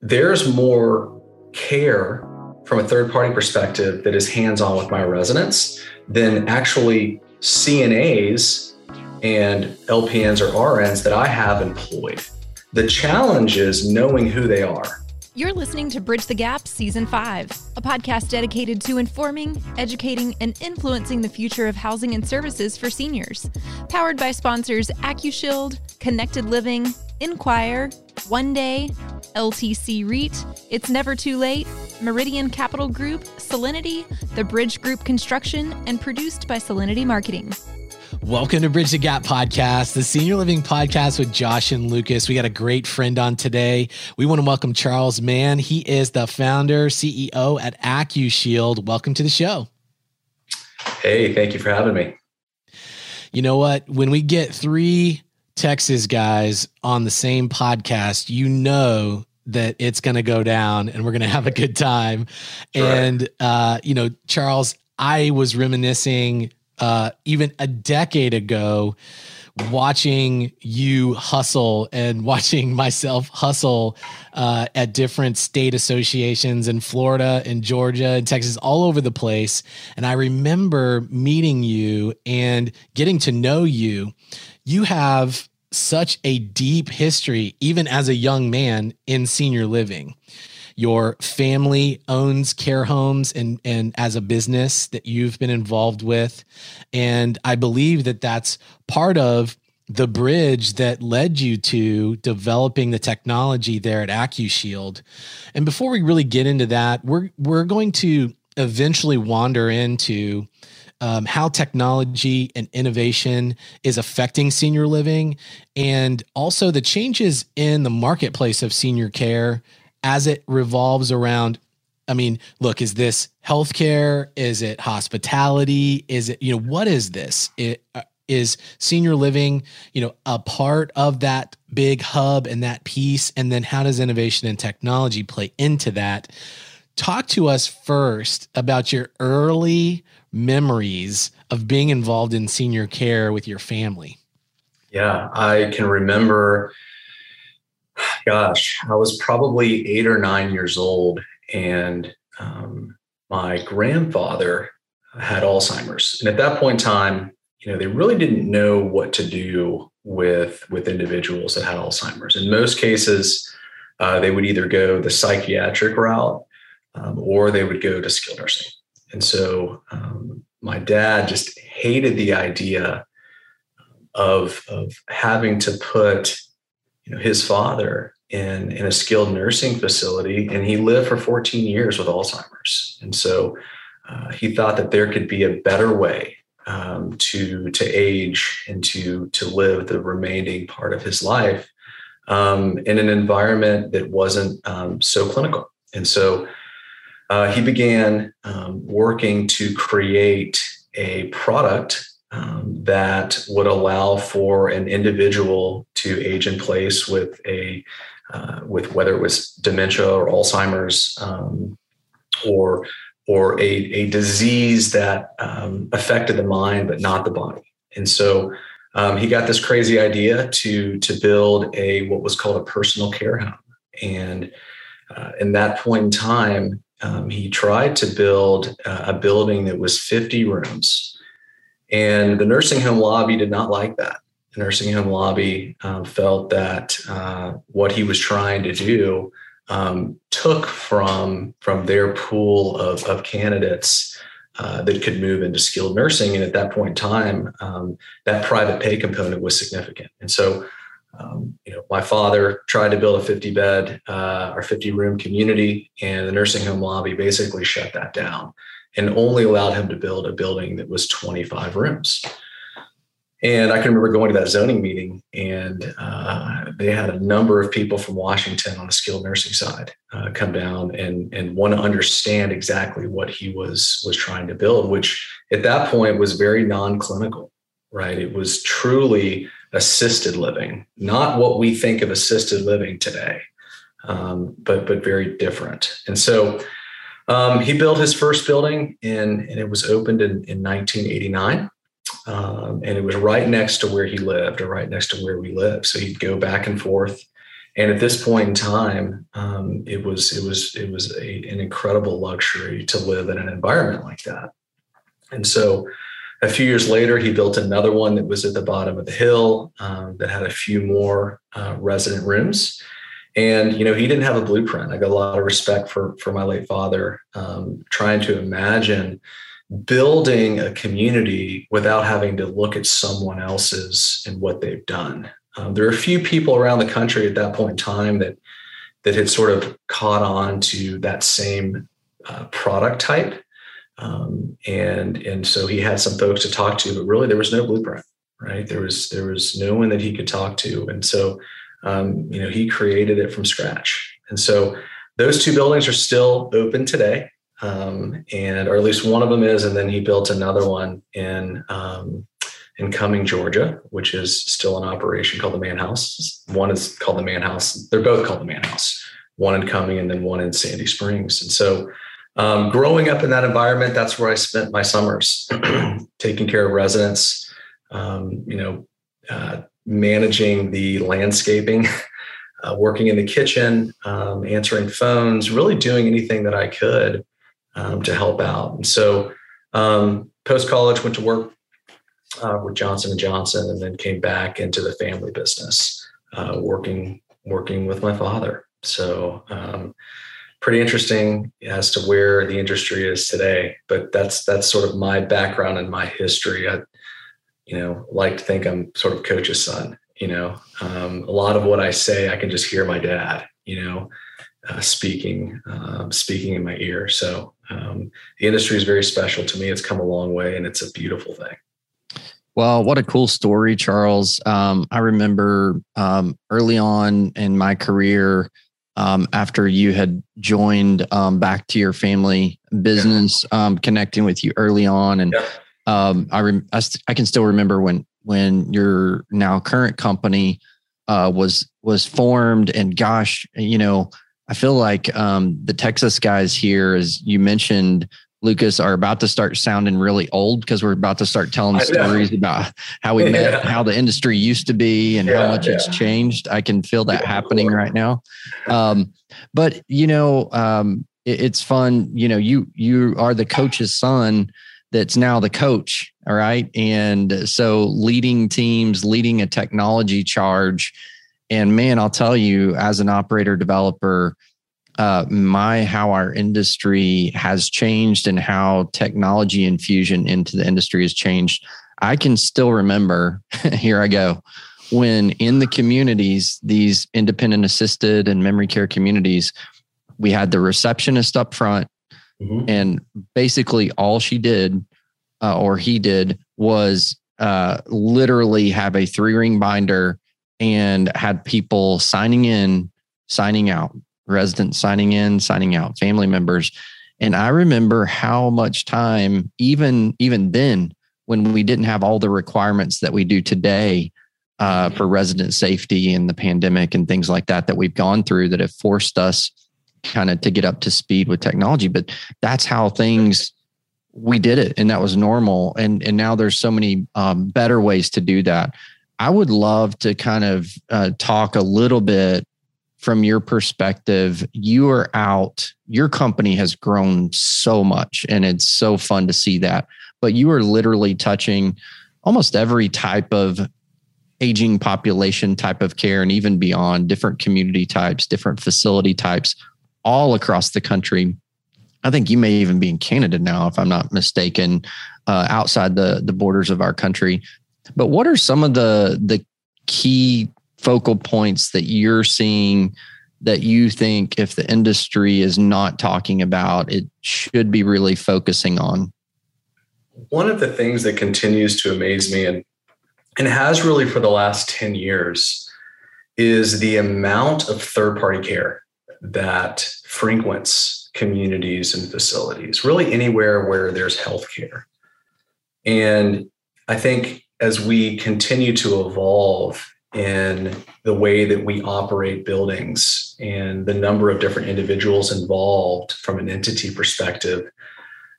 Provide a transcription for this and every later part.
there's more care from a third party perspective that is hands on with my residents than actually CNAs and LPNs or RNs that I have employed. The challenge is knowing who they are. You're listening to Bridge the Gap Season 5, a podcast dedicated to informing, educating, and influencing the future of housing and services for seniors. Powered by sponsors AccuShield, Connected Living, Enquire, One Day, LTC REIT, It's Never Too Late, Meridian Capital Group, Solinity, The Bridge Group Construction, and produced by Solinity Marketing. Welcome to Bridge the Gap podcast, the senior living podcast with Josh and Lucas. We got a great friend on today. We want to welcome Charles Mann. He is the founder, CEO at AccuShield. Welcome to the show. Hey, thank you for having me. You know what? When we get three Texas guys on the same podcast, you know that it's going to go down and we're going to have a good time. Right. And, uh, you know, Charles, I was reminiscing uh, even a decade ago watching you hustle and watching myself hustle uh, at different state associations in Florida and Georgia and Texas, all over the place. And I remember meeting you and getting to know you. You have such a deep history, even as a young man in senior living. Your family owns care homes and, and as a business that you've been involved with. And I believe that that's part of the bridge that led you to developing the technology there at AccuShield. And before we really get into that, we're we're going to eventually wander into um, how technology and innovation is affecting senior living, and also the changes in the marketplace of senior care as it revolves around. I mean, look, is this healthcare? Is it hospitality? Is it, you know, what is this? It, uh, is senior living you know a part of that big hub and that piece and then how does innovation and technology play into that talk to us first about your early memories of being involved in senior care with your family? Yeah, I can remember, gosh, I was probably eight or nine years old, and um, my grandfather had Alzheimer's. And at that point in time, you know, they really didn't know what to do with with individuals that had Alzheimer's. In most cases, uh, they would either go the psychiatric route um, or they would go to skilled nursing. And so um, my dad just hated the idea of, of having to put you know, his father in, in a skilled nursing facility. And he lived for 14 years with Alzheimer's. And so uh, he thought that there could be a better way um, to, to age and to, to live the remaining part of his life um, in an environment that wasn't um, so clinical. And so uh, he began um, working to create a product um, that would allow for an individual to age in place with a uh, with whether it was dementia or Alzheimer's um, or or a, a disease that um, affected the mind but not the body. And so um, he got this crazy idea to to build a what was called a personal care home. And uh, in that point in time, um, he tried to build uh, a building that was 50 rooms. And the nursing home lobby did not like that. The nursing home lobby um, felt that uh, what he was trying to do um, took from, from their pool of, of candidates uh, that could move into skilled nursing. And at that point in time, um, that private pay component was significant. And so um, you know, my father tried to build a 50 bed uh, or 50 room community, and the nursing home lobby basically shut that down and only allowed him to build a building that was 25 rooms. And I can remember going to that zoning meeting, and uh, they had a number of people from Washington on the skilled nursing side uh, come down and and want to understand exactly what he was was trying to build, which at that point was very non-clinical, right? It was truly assisted living, not what we think of assisted living today, um, but but very different. And so um, he built his first building, in, and it was opened in, in 1989. Um, and it was right next to where he lived, or right next to where we live. So he'd go back and forth, And at this point in time, um, it was it was it was a, an incredible luxury to live in an environment like that. And so, a few years later, he built another one that was at the bottom of the hill um, that had a few more uh, resident rooms. And you know, he didn't have a blueprint. I got a lot of respect for for my late father, um, trying to imagine building a community without having to look at someone else's and what they've done. Um, there are a few people around the country at that point in time that that had sort of caught on to that same uh, product type, um, and and so he had some folks to talk to, but really there was no blueprint, right? There was there was no one that he could talk to, and so um, you know he created it from scratch, and so those two buildings are still open today, um, and or at least one of them is, and then he built another one in um, in Cumming, Georgia, which is still in operation called the Mann House. One is called the Mann House. They're both called the Mann House. One in Cumming and then one in Sandy Springs. And so, um, growing up in that environment, that's where I spent my summers, taking care of residents. Um, you know, uh, managing the landscaping, uh, working in the kitchen, um, answering phones, really doing anything that I could um, to help out. And so, um, post college, went to work uh, with Johnson and Johnson, and then came back into the family business, uh, working working with my father. So um, pretty interesting as to where the industry is today. But that's that's sort of my background and my history. I, you know, like to think I'm sort of coach's son. You know, um, a lot of what I say, I can just hear my dad. You know, uh, speaking um, speaking in my ear. So um, the industry is very special to me. It's come a long way, and it's a beautiful thing. Well, what a cool story, Charles. Um, I remember um, early on in my career, um, after you had joined um, back to your family business, yeah. Um, connecting with you early on, and yeah. Um, I, rem- I, st- I, can still remember when when your now current company uh, was was formed, and gosh, you know, I feel like the Texas guys here, as you mentioned, Lucas are about to start sounding really old because we're about to start telling stories about how we met, yeah. how the industry used to be, and yeah, how much yeah. it's changed. I can feel that happening right now. Um, but you know, um, it, it's fun. You know, you you are the coach's son that's now the coach. All right, and so leading teams, leading a technology charge, and man, I'll tell you, as an operator developer uh, my how our industry has changed and how technology infusion into the industry has changed. I can still remember, here I go, when in the communities, these independent assisted and memory care communities, we had the receptionist up front, mm-hmm. and basically all she did uh, or he did was uh, literally have a three ring binder and had people signing in, signing out, residents signing in, signing out, family members. And I remember how much time, even even then, when we didn't have all the requirements that we do today uh, for resident safety and the pandemic and things like that that we've gone through that have forced us kind of to get up to speed with technology. But that's how things we did it, and that was normal. And and now there's so many um, better ways to do that. I would love to kind of uh, talk a little bit from your perspective, you are out, your company has grown so much and it's so fun to see that. But you are literally touching almost every type of aging population type of care and even beyond different community types, different facility types all across the country. I think you may even be in Canada now, if I'm not mistaken, uh, outside the the borders of our country. But what are some of the the key focal points that you're seeing that you think if the industry is not talking about, it should be really focusing on? One of the things that continues to amaze me and and has really for the last 10 years is the amount of third party care that frequents communities and facilities, really anywhere where there's healthcare. And I think as we continue to evolve in the way that we operate buildings and the number of different individuals involved from an entity perspective,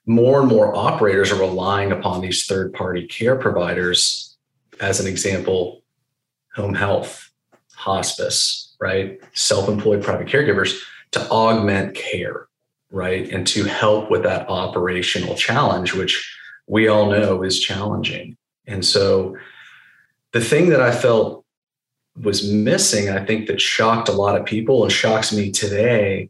more and more operators are relying upon these third party care providers. As an example, home health, hospice, right? Self employed private caregivers to augment care, right? And to help with that operational challenge, which we all know is challenging. And so the thing that I felt was missing, I think that shocked a lot of people and shocks me today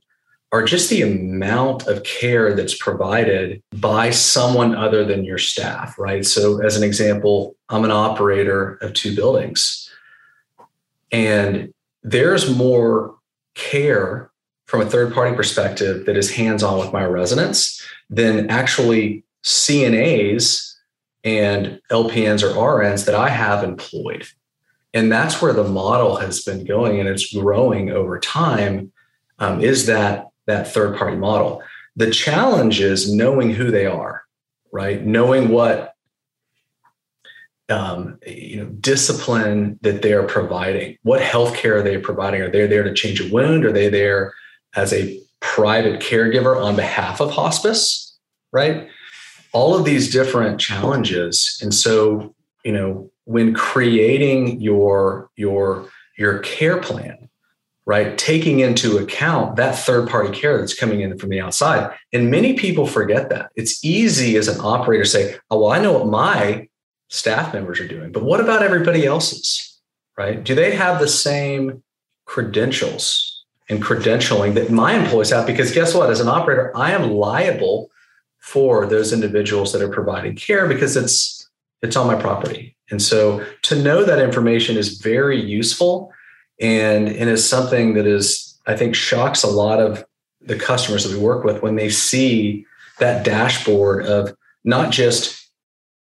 are just the amount of care that's provided by someone other than your staff, right? So, as an example, I'm an operator of two buildings, and there's more care from a third party perspective that is hands on with my residents than actually CNAs and LPNs or RNs that I have employed. And that's where the model has been going and it's growing over time um, is that that third party model. The challenge is knowing who they are, right? Knowing what um, you know discipline that they're providing. What healthcare are they providing? Are they there to change a wound? Are they there as a private caregiver on behalf of hospice? Right? All of these different challenges, and so you know when creating your your your care plan right? Taking into account that third party care that's coming in from the outside. And many people forget that. It's easy as an operator to say, oh, well, I know what my staff members are doing, but what about everybody else's, right? Do they have the same credentials and credentialing that my employees have? Because guess what? As an operator, I am liable for those individuals that are providing care because it's it's on my property. And so to know that information is very useful and and is something that is I think shocks a lot of the customers that we work with when they see that dashboard of not just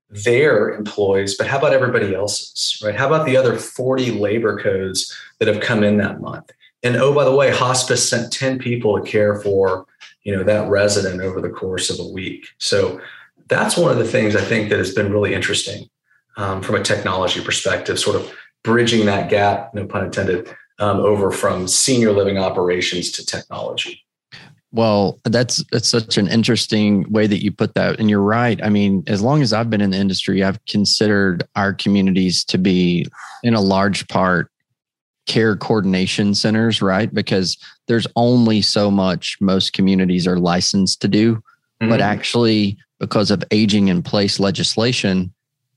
their employees, but how about everybody else's, right? How about the other 40 labor codes that have come in that month? And oh, by the way, hospice sent 10 people to care for, you know, that resident over the course of a week. So that's one of the things I think that has been really interesting um, from a technology perspective, sort of bridging that gap, no pun intended, um, over from senior living operations to technology. Well, that's that's such an interesting way that you put that, and you're right. I mean, as long as I've been in the industry, I've considered our communities to be, in a large part, care coordination centers, right? Because there's only so much most communities are licensed to do, mm-hmm. but actually, because of aging in place legislation,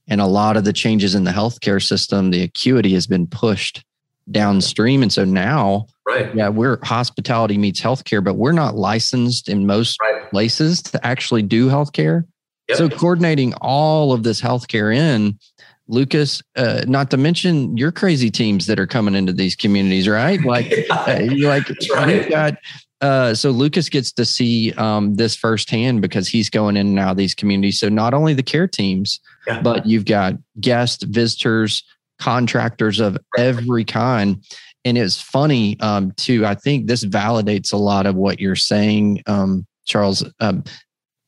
and a lot of the changes in the healthcare system, the acuity has been pushed downstream. And so now, right. yeah, we're hospitality meets healthcare, but we're not licensed in most right. places to actually do healthcare. Yep. So coordinating all of this healthcare in, Lucas, uh, not to mention your crazy teams that are coming into these communities, right? Like, yeah, uh, like right. we've got uh, so Lucas gets to see um, this firsthand because he's going in and out of these communities. So not only the care teams, yeah. but you've got guests, visitors, contractors of every kind. And it's funny um, too. I think this validates a lot of what you're saying, um, Charles. Um,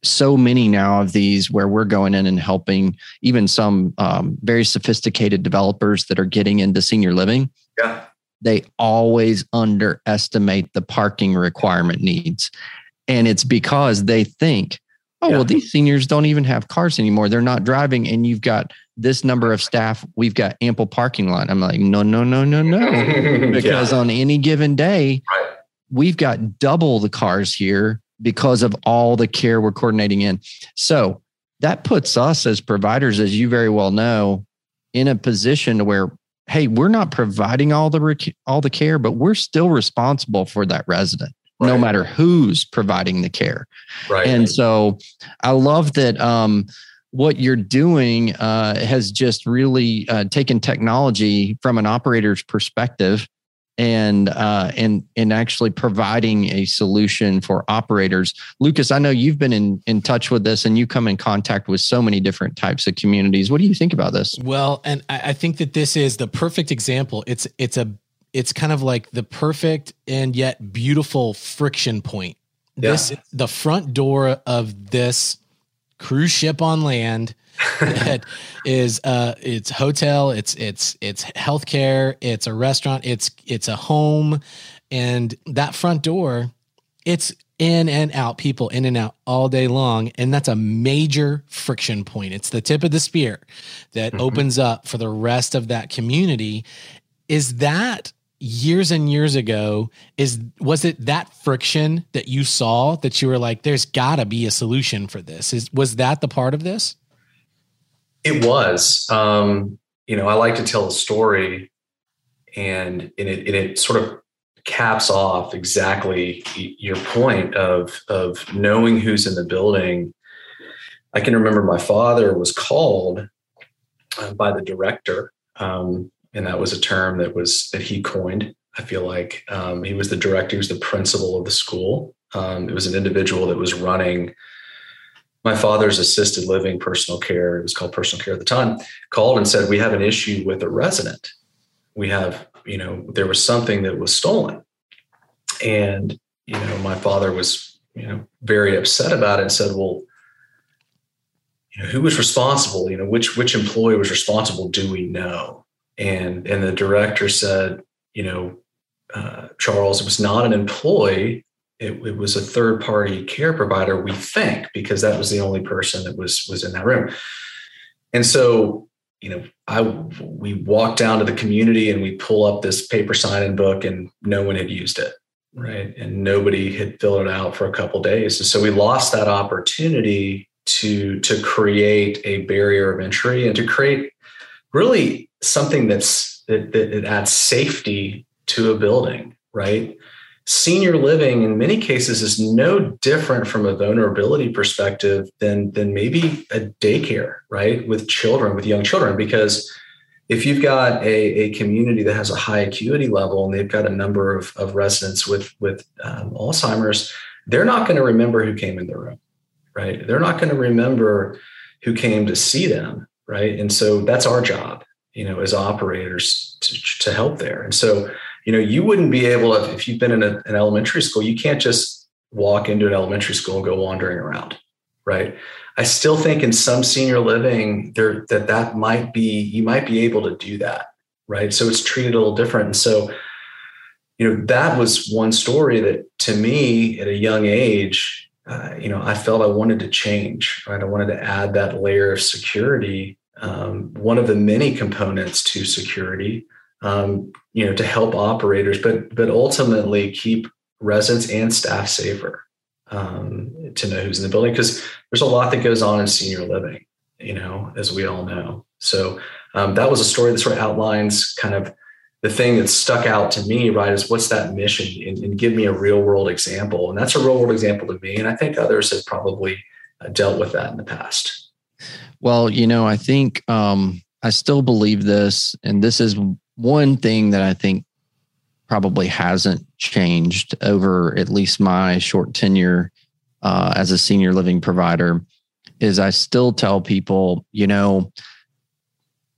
so many now of these where we're going in and helping even some um, very sophisticated developers that are getting into senior living. Yeah they always underestimate the parking requirement needs. And it's because they think, oh, yeah. well, these seniors don't even have cars anymore. They're not driving. And you've got this number of staff. We've got ample parking lot. I'm like, no, no, no, no, no. because yeah. on any given day, right. we've got double the cars here because of all the care we're coordinating in. So that puts us as providers, as you very well know, in a position where hey, we're not providing all the all the care, but we're still responsible for that resident. Right. No matter who's providing the care, right? And so, I love that um, what you're doing uh, has just really uh, taken technology from an operator's perspective and uh, and and actually providing a solution for operators. Lucas, I know you've been in in touch with this, and you come in contact with so many different types of communities. What do you think about this? Well, and I think that this is the perfect example. It's it's a it's kind of like the perfect and yet beautiful friction point. Yeah. This the front door of this cruise ship on land that is uh it's hotel, it's it's it's healthcare, it's a restaurant, it's it's a home, and that front door, it's in and out, people in and out all day long. And that's a major friction point. It's the tip of the spear that mm-hmm. opens up for the rest of that community. Is that years and years ago is was it that friction that you saw that you were like there's got to be a solution for this is was that the part of this it was um you know i like to tell a story and, and it, and it sort of caps off exactly your point of of knowing who's in the building. I can remember my father was called uh, by the director um, and that was a term that was that he coined i feel like. Um, he was the director he was the principal of the school. Um, it was an individual that was running my father's assisted living personal care it was called personal care at the time called and said we have an issue with a resident. We have you know there was something that was stolen. And you know my father was you know very upset about it and said well you know who was responsible? You know which which employee was responsible do we know? And and the director said you know uh, charles it was not an employee it, it, was a third party care provider we think because that was the only person that was was in that room and so you know, I we walk down to the community and we pull up this paper sign-in book, and no one had used it, right? And nobody had filled it out for a couple days, and so we lost that opportunity to to create a barrier of entry and to create really something that's that, that adds safety to a building, right? Senior living in many cases is no different from a vulnerability perspective than than maybe a daycare right? With children with young children because if you've got a, a community that has a high acuity level and they've got a number of, of residents with with um, alzheimer's they're not going to remember who came in the room right? They're not going to remember who came to see them right? And so that's our job you know as operators to, to help there. And so you know you wouldn't be able to if you've been in a, an elementary school you can't just walk into an elementary school and go wandering around right? I still think in some senior living there that that might be you might be able to do that right? So it's treated a little different. And so you know that was one story that to me at a young age uh, you know i felt i wanted to change right? I wanted to add that layer of security. Um, one of the many components to security um, you know, to help operators, but but ultimately keep residents and staff safer um, to know who's in the building because there's a lot that goes on in senior living, you know, as we all know. So um, that was a story that sort of outlines kind of the thing that stuck out to me, right, is what's that mission and, and, give me a real world example. And that's a real world example to me. And I think others have probably uh, dealt with that in the past. Well, you know, I think um, I still believe this, and this is one thing that I think probably hasn't changed over at least my short tenure uh, as a senior living provider is I still tell people, you know,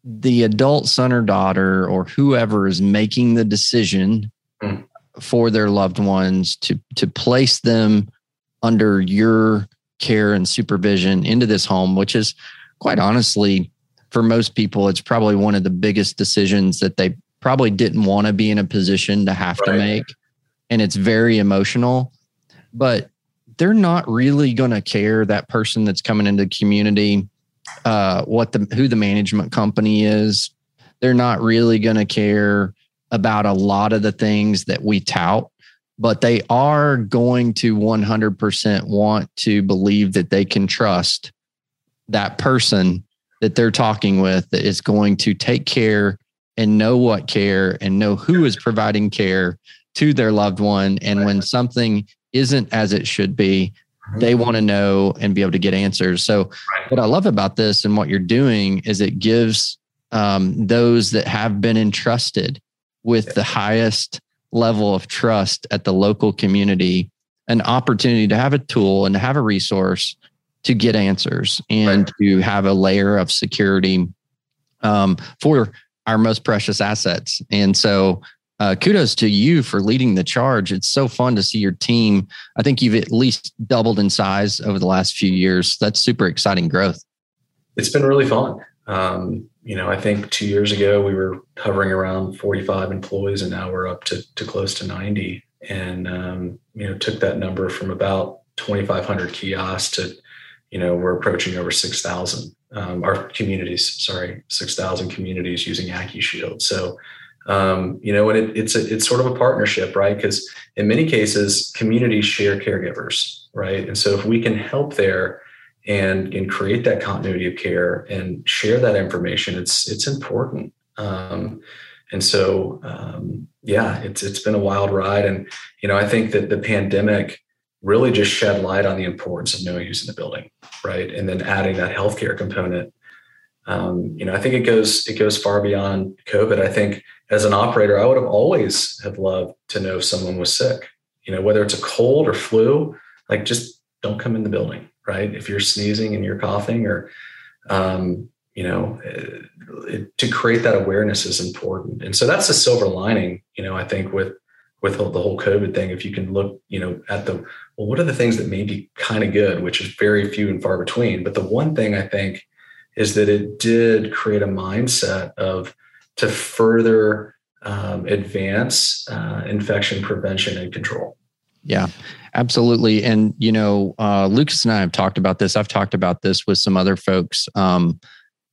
the adult son or daughter or whoever is making the decision mm. for their loved ones to to place them under your care and supervision into this home, which is quite honestly for most people, it's probably one of the biggest decisions that they probably didn't want to be in a position to have right. to make. And it's very emotional, but they're not really going to care that person that's coming into the community, uh, what the, who the management company is. They're not really going to care about a lot of the things that we tout, but they are going to 100% want to believe that they can trust that person that they're talking with that is going to take care and know what care and know who is providing care to their loved one. And when something isn't as it should be, mm-hmm. they want to know and be able to get answers. So, what I love about this and what you're doing is it gives um, those that have been entrusted with the highest level of trust at the local community an opportunity to have a tool and to have a resource to get answers and right. to have a layer of security um, for our most precious assets. And so, uh, kudos to you for leading the charge. It's so fun to see your team. I think you've at least doubled in size over the last few years. That's super exciting growth. It's been really fun. Um, you know, I think two years ago we were hovering around 45 employees, and now we're up to, to close to 90. And um, you know, took that number from about 2,500 kiosks to you know, we're approaching over 6,000. Um, our communities, sorry, 6,000 communities using AccuShield. So Um, you know, and it, it's a, it's sort of a partnership, right? Because in many cases, communities share caregivers, right? And so if we can help there and and create that continuity of care and share that information, it's it's important. Um, and so, um, yeah, it's it's been a wild ride, and you know, I think that the pandemic really just shed light on the importance of knowing who's in the building, right? And then adding that healthcare component. Um, you know, I think it goes it goes far beyond COVID. I think as an operator, I would have always have loved to know if someone was sick. You know, whether it's a cold or flu, like just don't come in the building, right? If you're sneezing and you're coughing, or um, you know, it, to create that awareness is important. And so that's the silver lining. You know, I think with with the whole COVID thing, if you can look, you know, at the well, what are the things that may be kind of good, which is very few and far between. But the one thing I think is that it did create a mindset of to further um, advance uh, infection prevention and control. Yeah, absolutely. And, you know, uh, Lucas and I have talked about this. I've talked about this with some other folks. Um,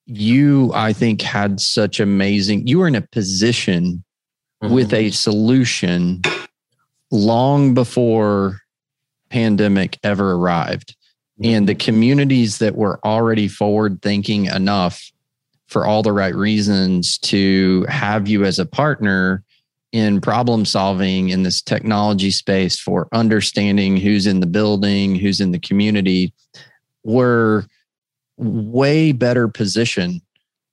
you, I think, had such amazing, you were in a position mm-hmm. with a solution long before pandemic ever arrived. And the communities that were already forward thinking enough for all the right reasons to have you as a partner in problem solving in this technology space for understanding who's in the building, who's in the community, were way better positioned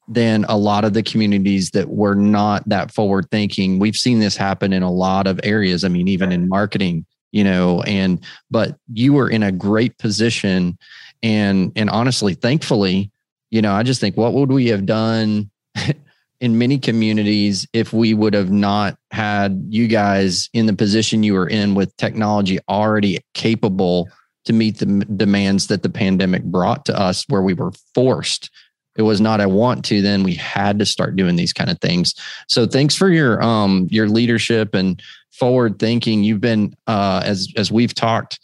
than a lot of the communities that were not that forward thinking. We've seen this happen in a lot of areas. I mean, even in marketing, you know, and but you were in a great position and and honestly, thankfully, you know, I just think what would we have done in many communities if we would have not had you guys in the position you were in with technology already capable to meet the demands that the pandemic brought to us where we were forced it was not i want to then we had to start doing these kind of things so thanks for your um your leadership and forward thinking you've been uh as as we've talked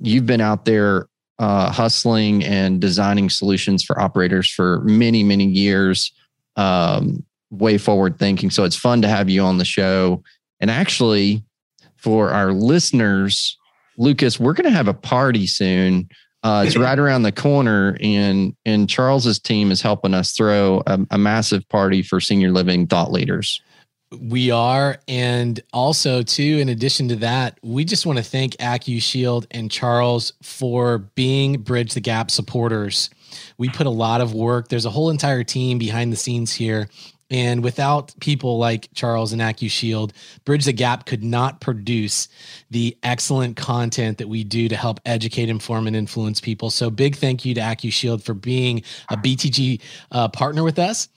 you've been out there uh, hustling and designing solutions for operators for many many years um, way forward thinking. So it's fun to have you on the show. And actually, for our listeners, Lucas, we're going to have a party soon. Uh, it's right around the corner, and and Charles's team is helping us throw a, a massive party for senior living thought leaders. We are. And also, too, in addition to that, we just want to thank AccuShield and Charles for being Bridge the Gap supporters. We put a lot of work. There's a whole entire team behind the scenes here. And without people like Charles and AccuShield, Bridge the Gap could not produce the excellent content that we do to help educate, inform, and influence people. So, big thank you to AccuShield for being a BTG uh, partner with us.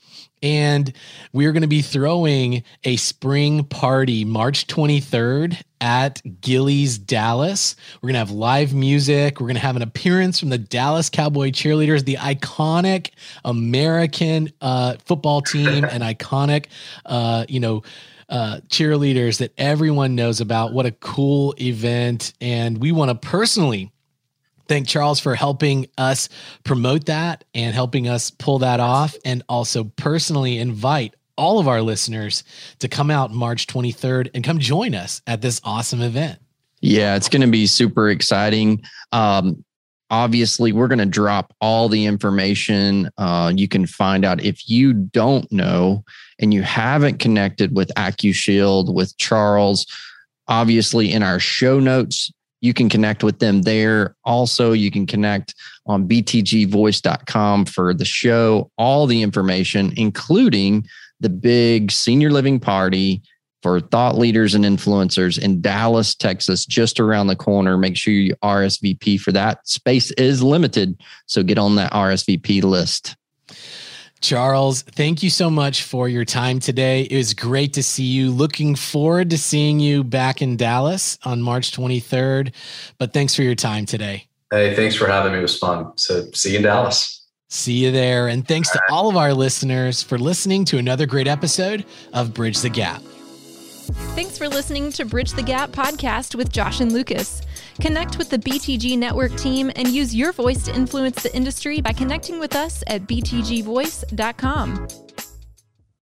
And we're going to be throwing a spring party March 23rd at Gilley's Dallas. We're going to have live music. We're going to have an appearance from the Dallas Cowboy cheerleaders, the iconic American uh, football team, and iconic, uh, you know, uh, cheerleaders that everyone knows about. What a cool event. And we want to personally thank Charles for helping us promote that and helping us pull that off, and also personally invite all of our listeners to come out March 23rd and come join us at this awesome event. Yeah, it's going to be super exciting. Um, obviously, we're going to drop all the information. Uh, you can find out if you don't know and you haven't connected with AccuShield, with Charles. Obviously, in our show notes, you can connect with them there. Also, you can connect on btgvoice.com for the show, all the information, including the big senior living party for thought leaders and influencers in Dallas, Texas, just around the corner. Make sure you RSVP for that. Space is limited, so get on that RSVP list. Charles, thank you so much for your time today. It was great to see you. Looking forward to seeing you back in Dallas on March 23rd. But thanks for your time today. Hey, thanks for having me. It was fun. So, see you in Dallas. See you there. And thanks to all of our listeners for listening to another great episode of Bridge the Gap. Thanks for listening to Bridge the Gap podcast with Josh and Lucas. Connect with the BTG Network team and use your voice to influence the industry by connecting with us at btgvoice.com.